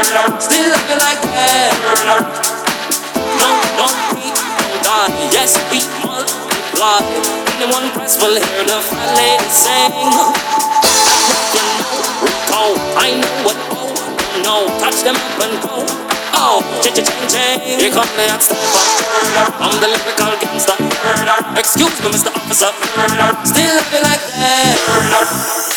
Still you like that. No, don't we die. Yes, we multiply. Anyone press will hear the fat lady sing. You Rico, I know what oh, no, touch them up and go. Oh, ching ching ching ching. Here come the hot stepper. I'm the lyrical gangster. Excuse me, Mr. Officer. Still you like that.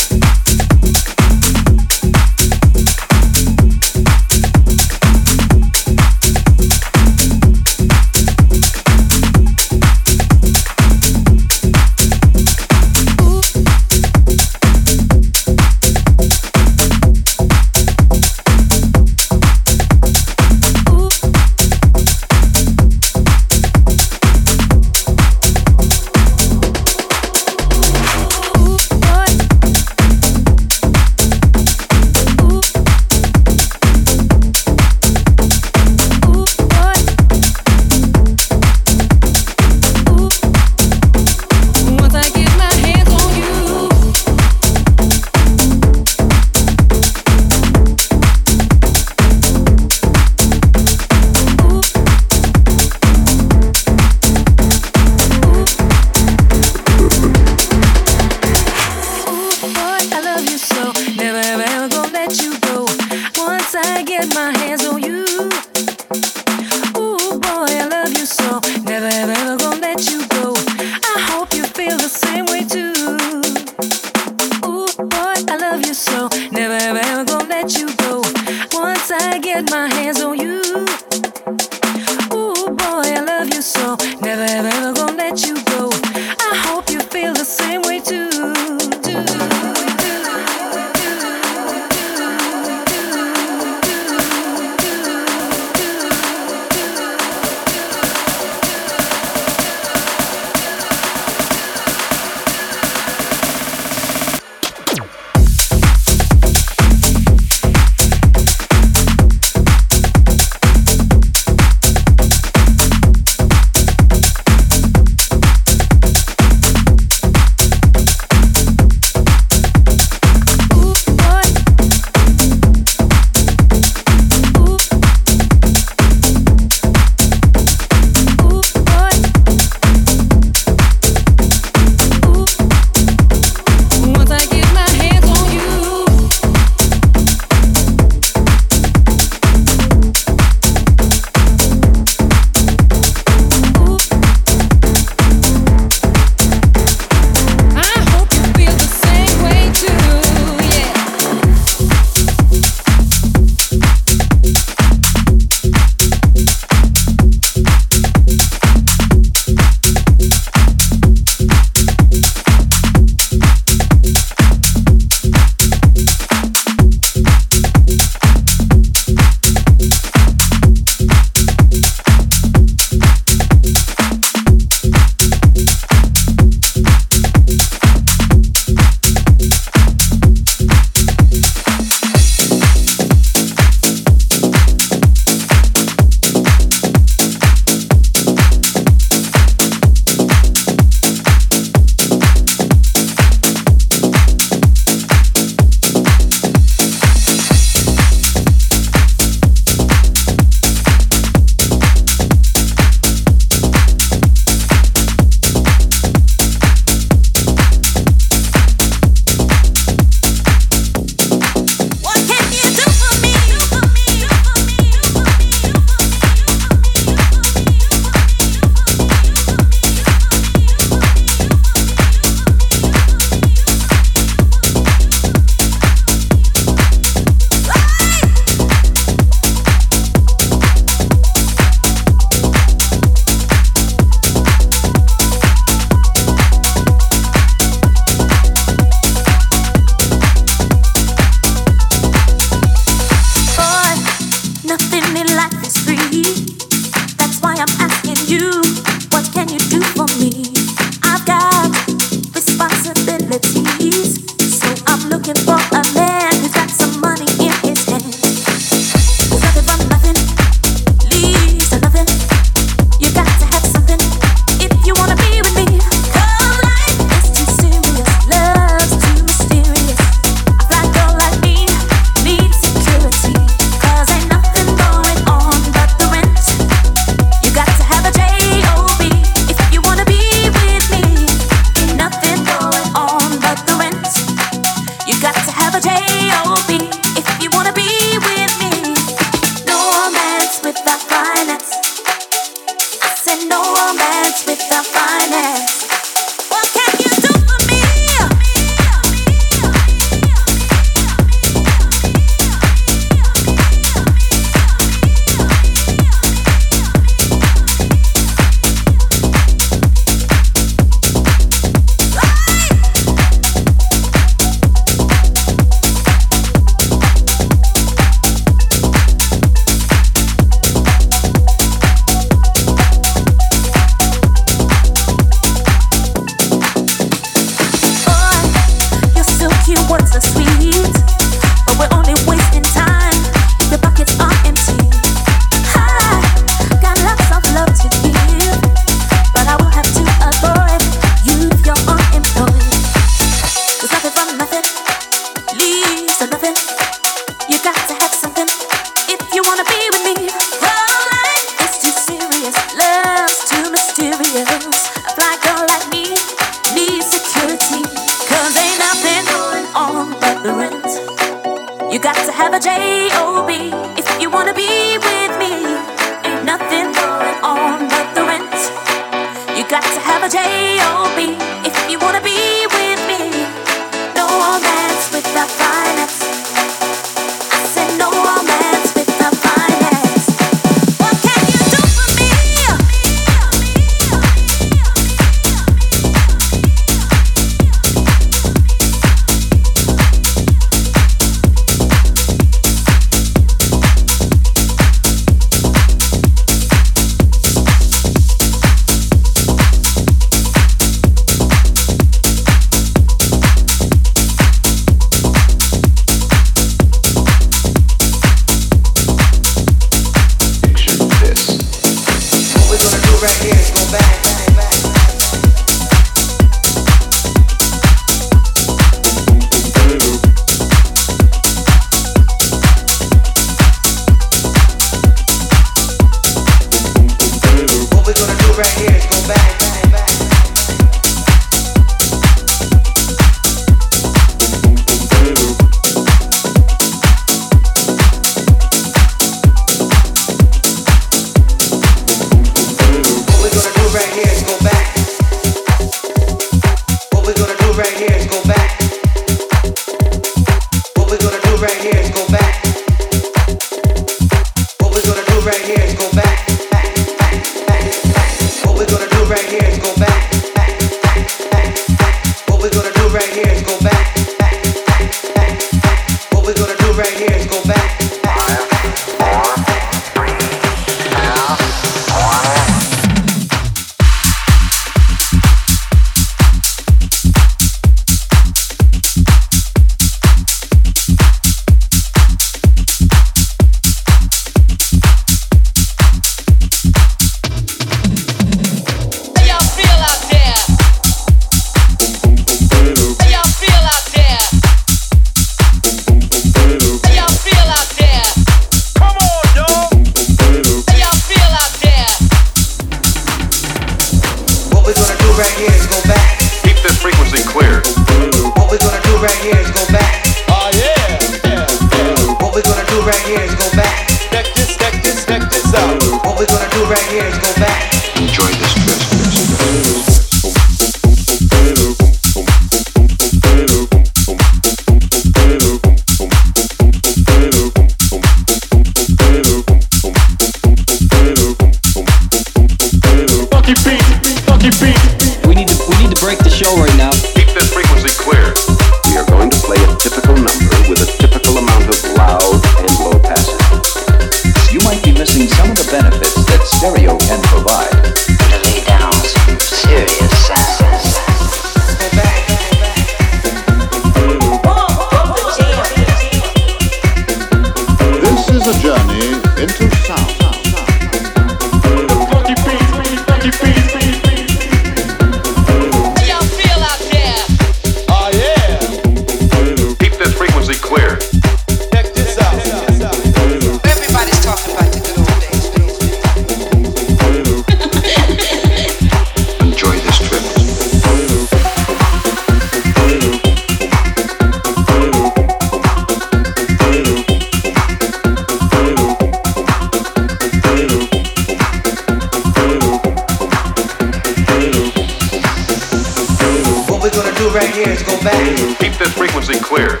back. Keep this frequency clear.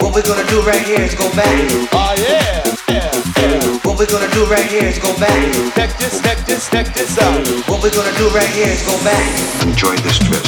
What we're gonna do right here is go back. Oh yeah. yeah. What we're gonna do right here is go back. Check this, check this, check this out. What we're gonna do right here is go back. Enjoy this trip.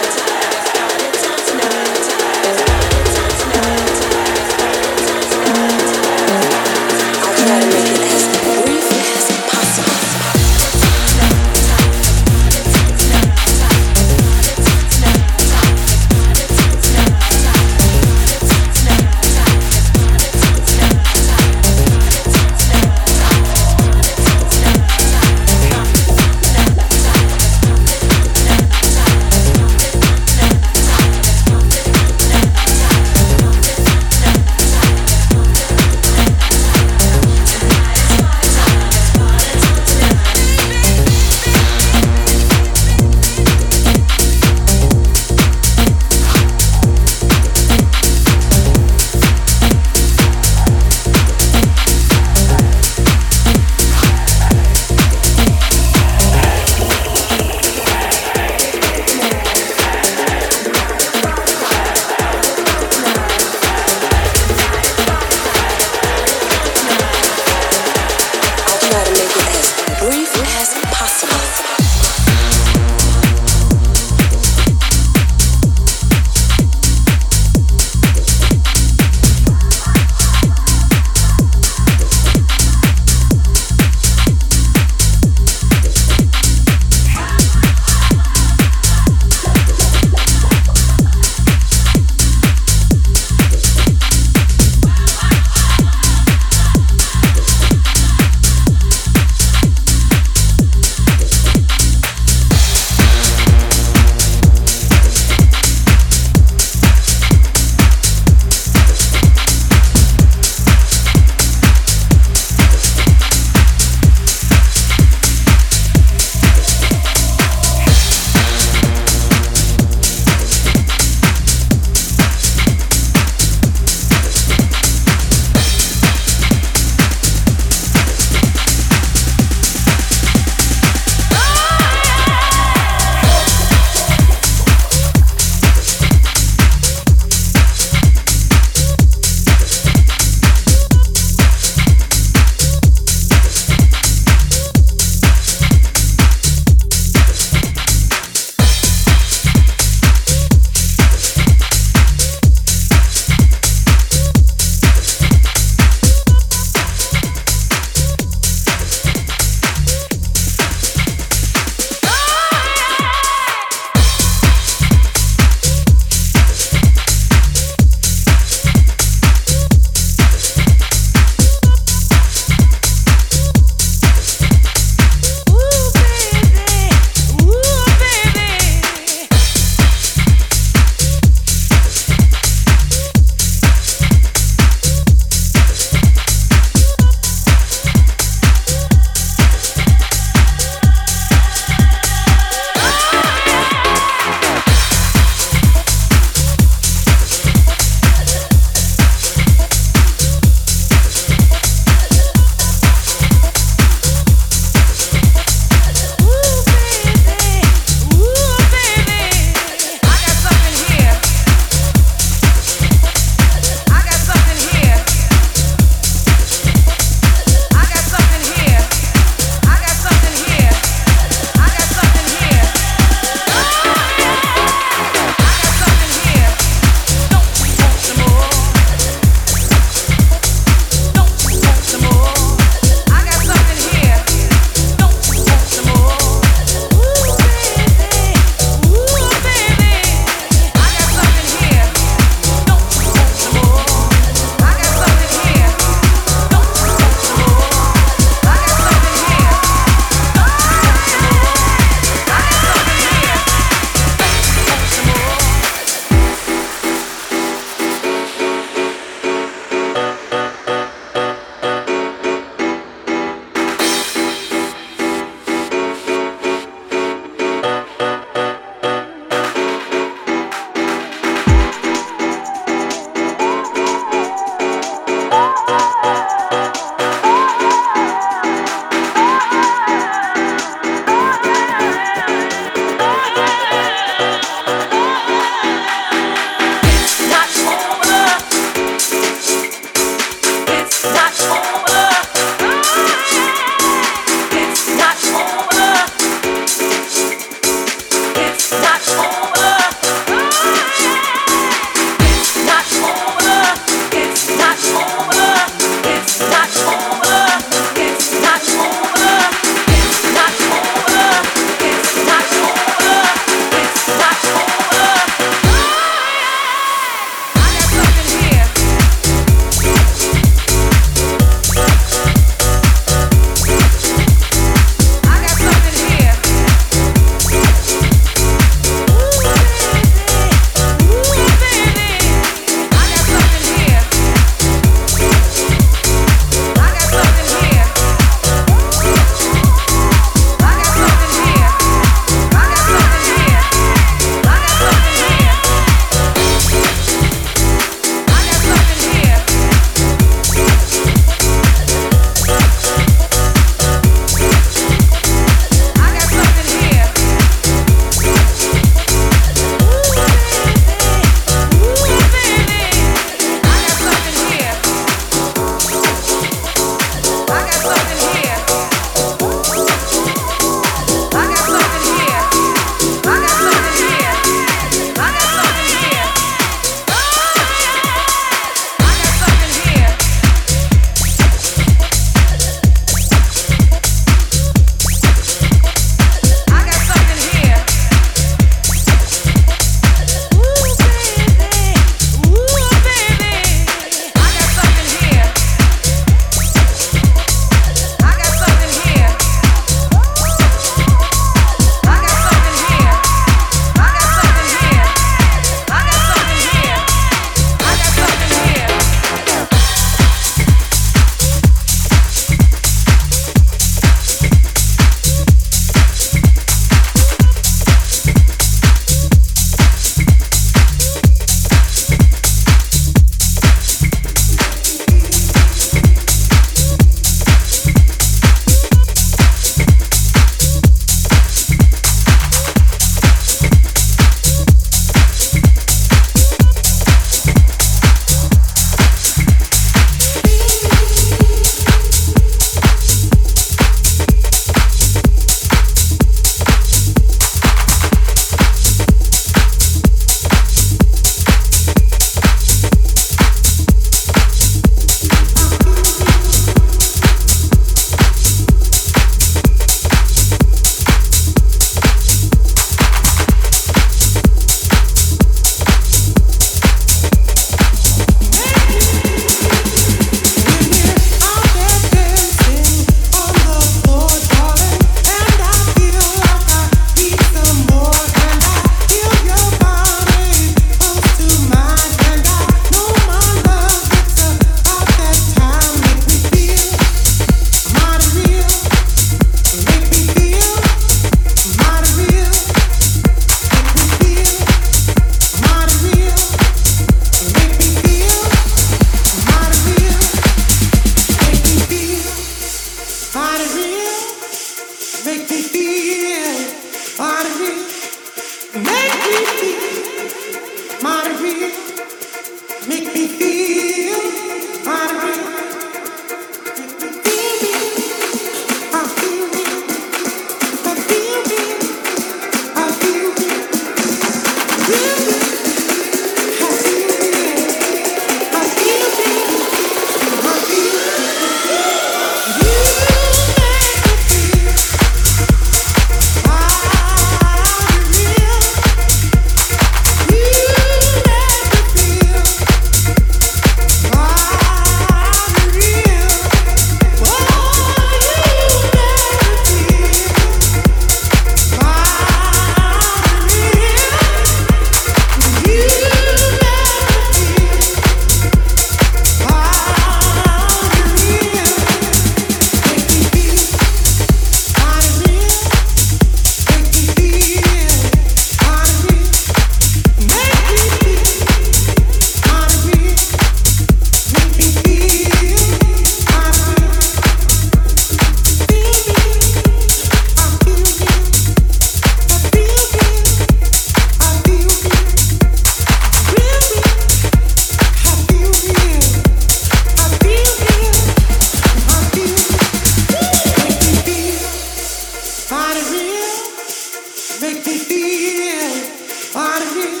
feel, out of here.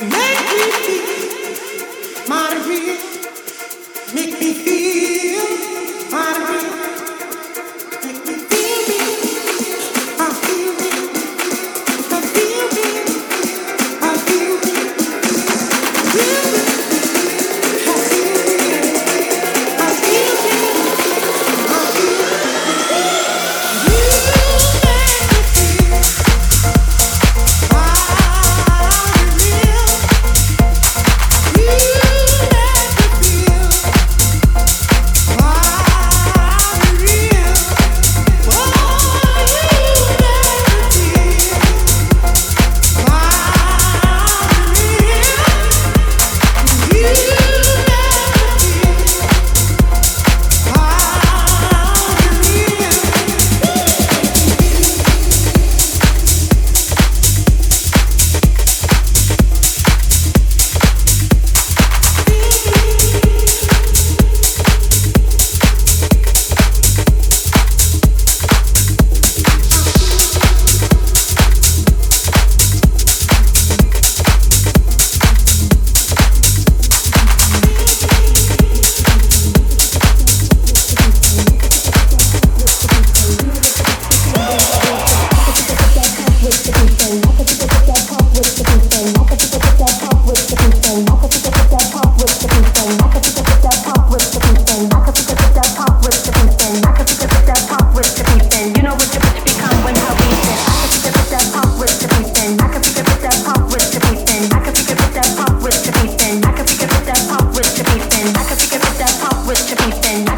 Make me feel, out of here. switch to beefing.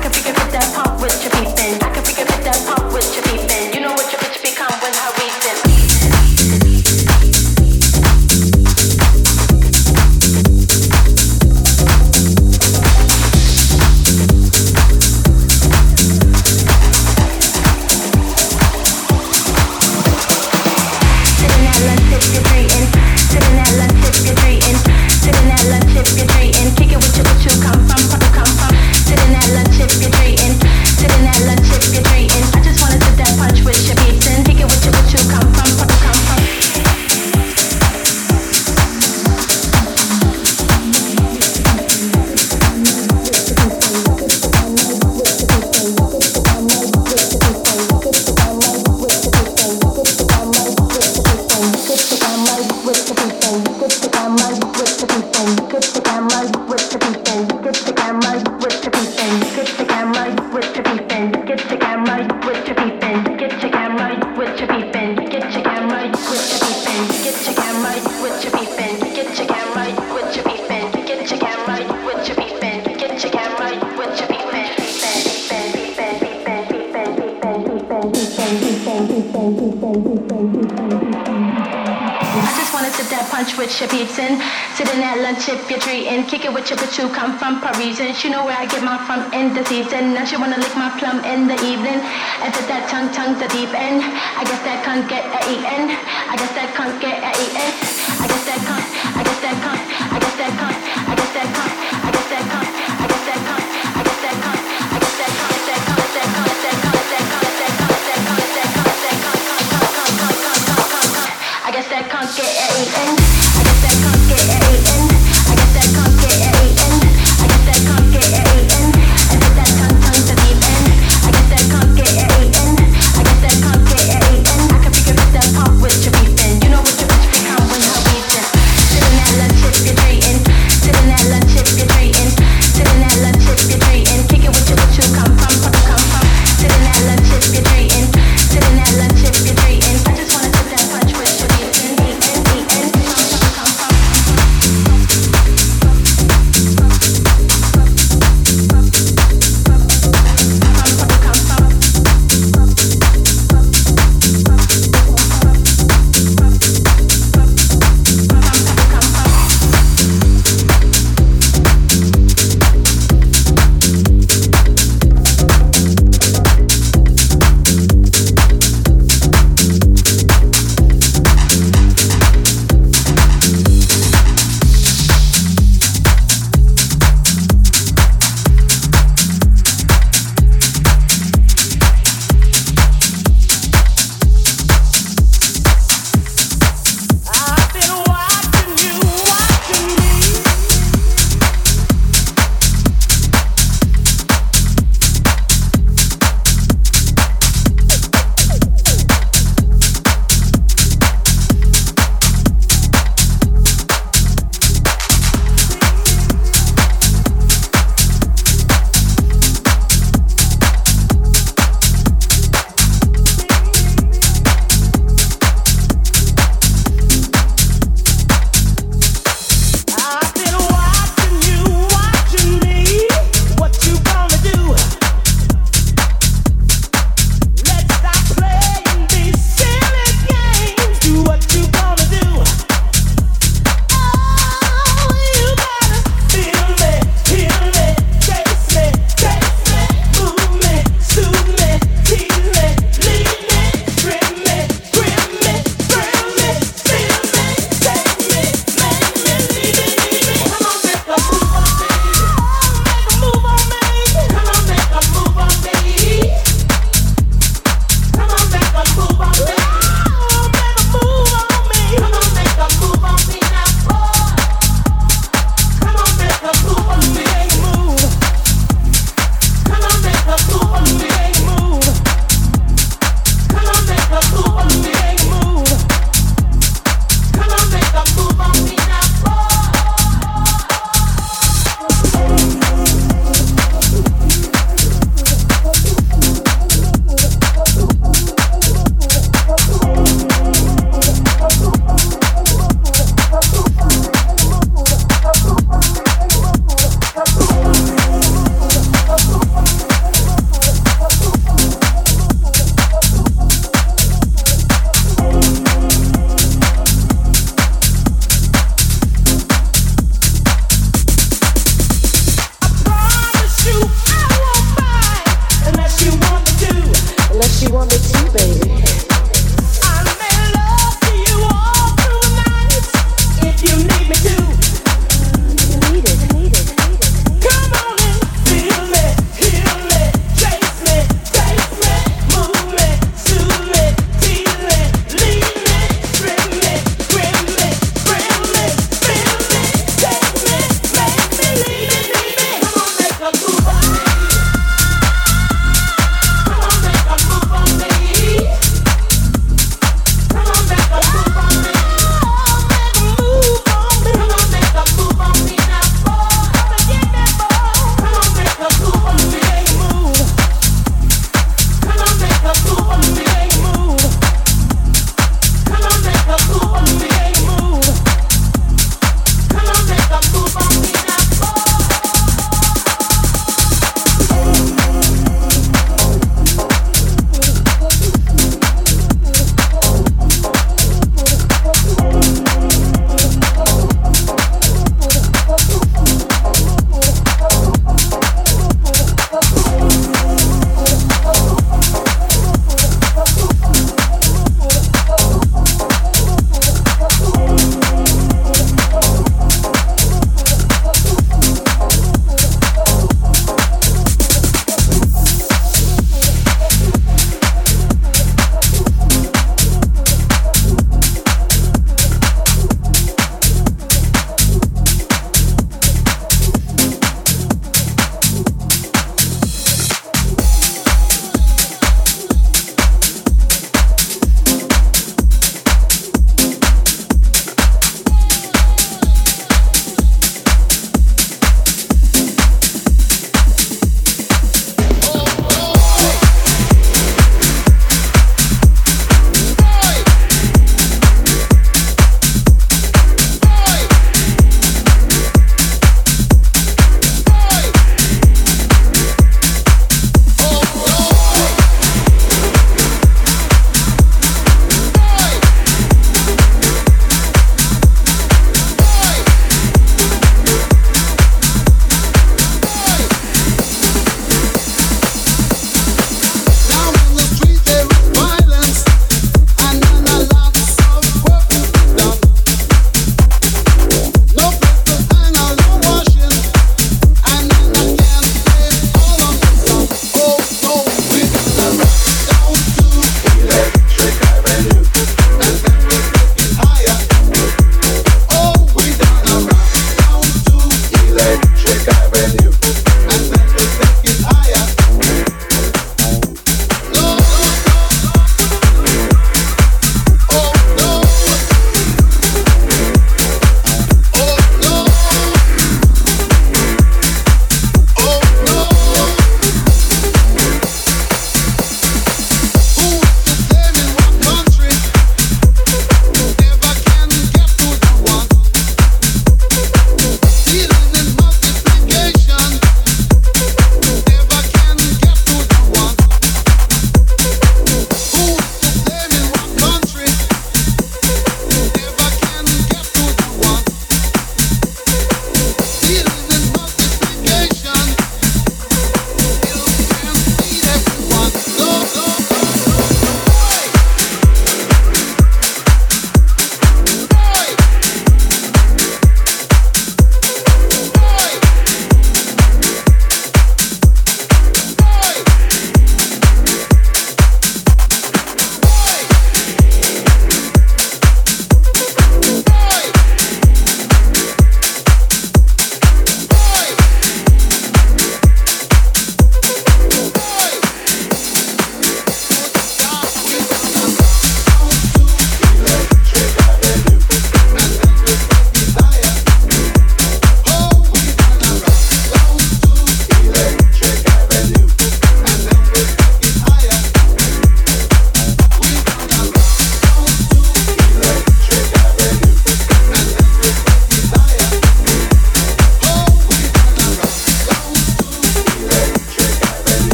I can't get anything.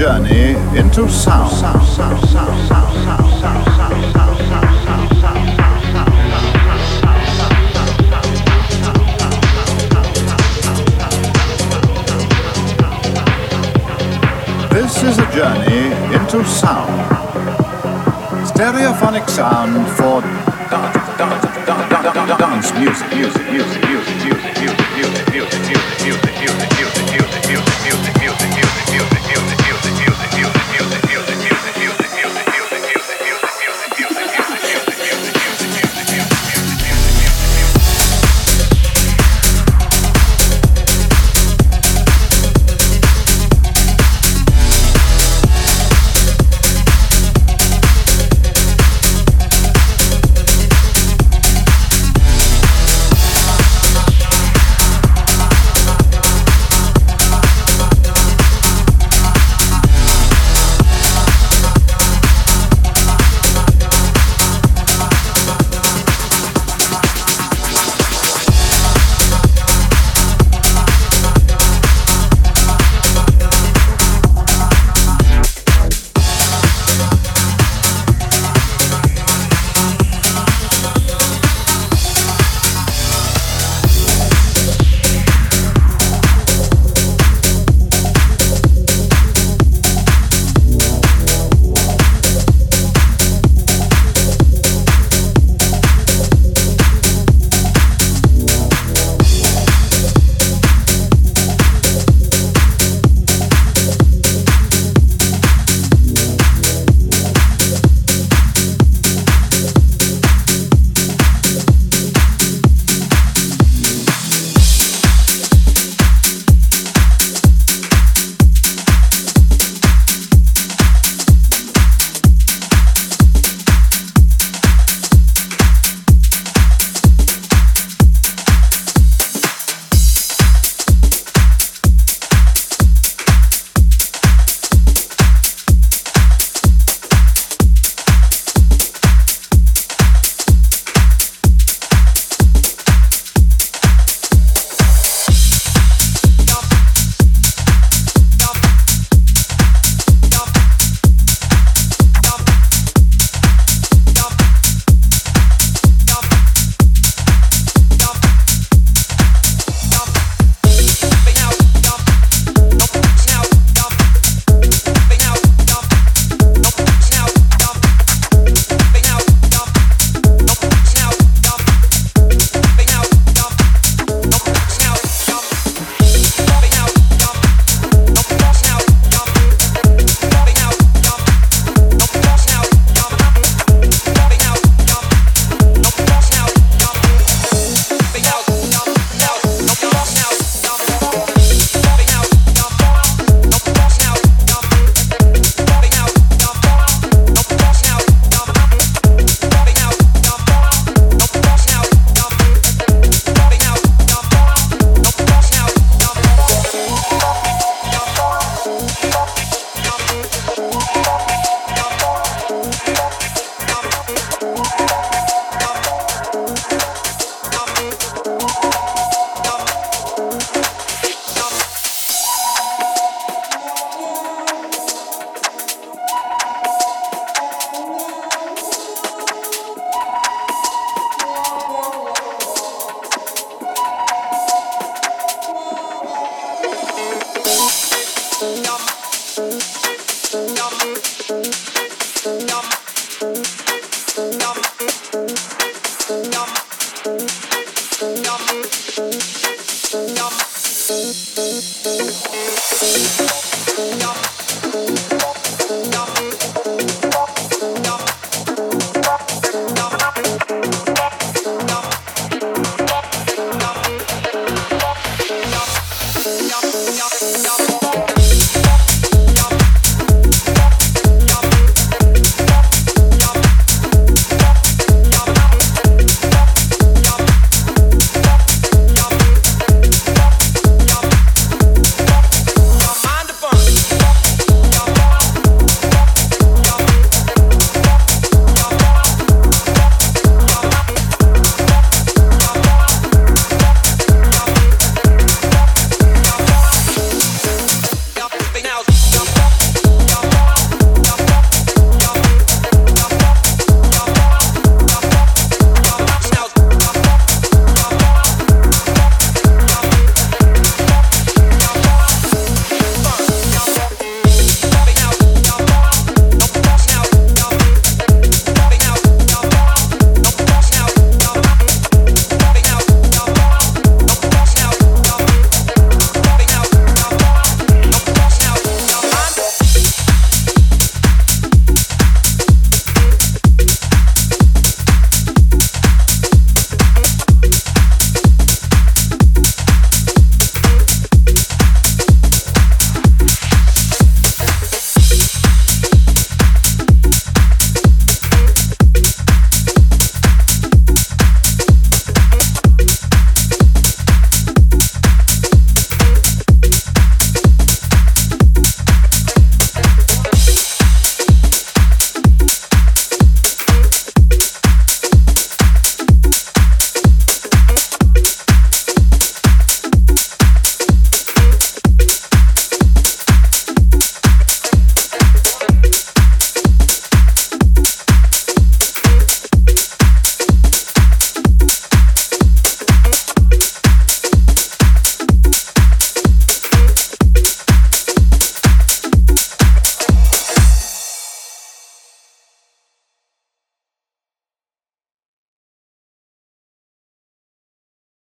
Journey into sound. This is a journey into sound. Stereophonic sound for dance, dance, dance, dance, dance music, music, music.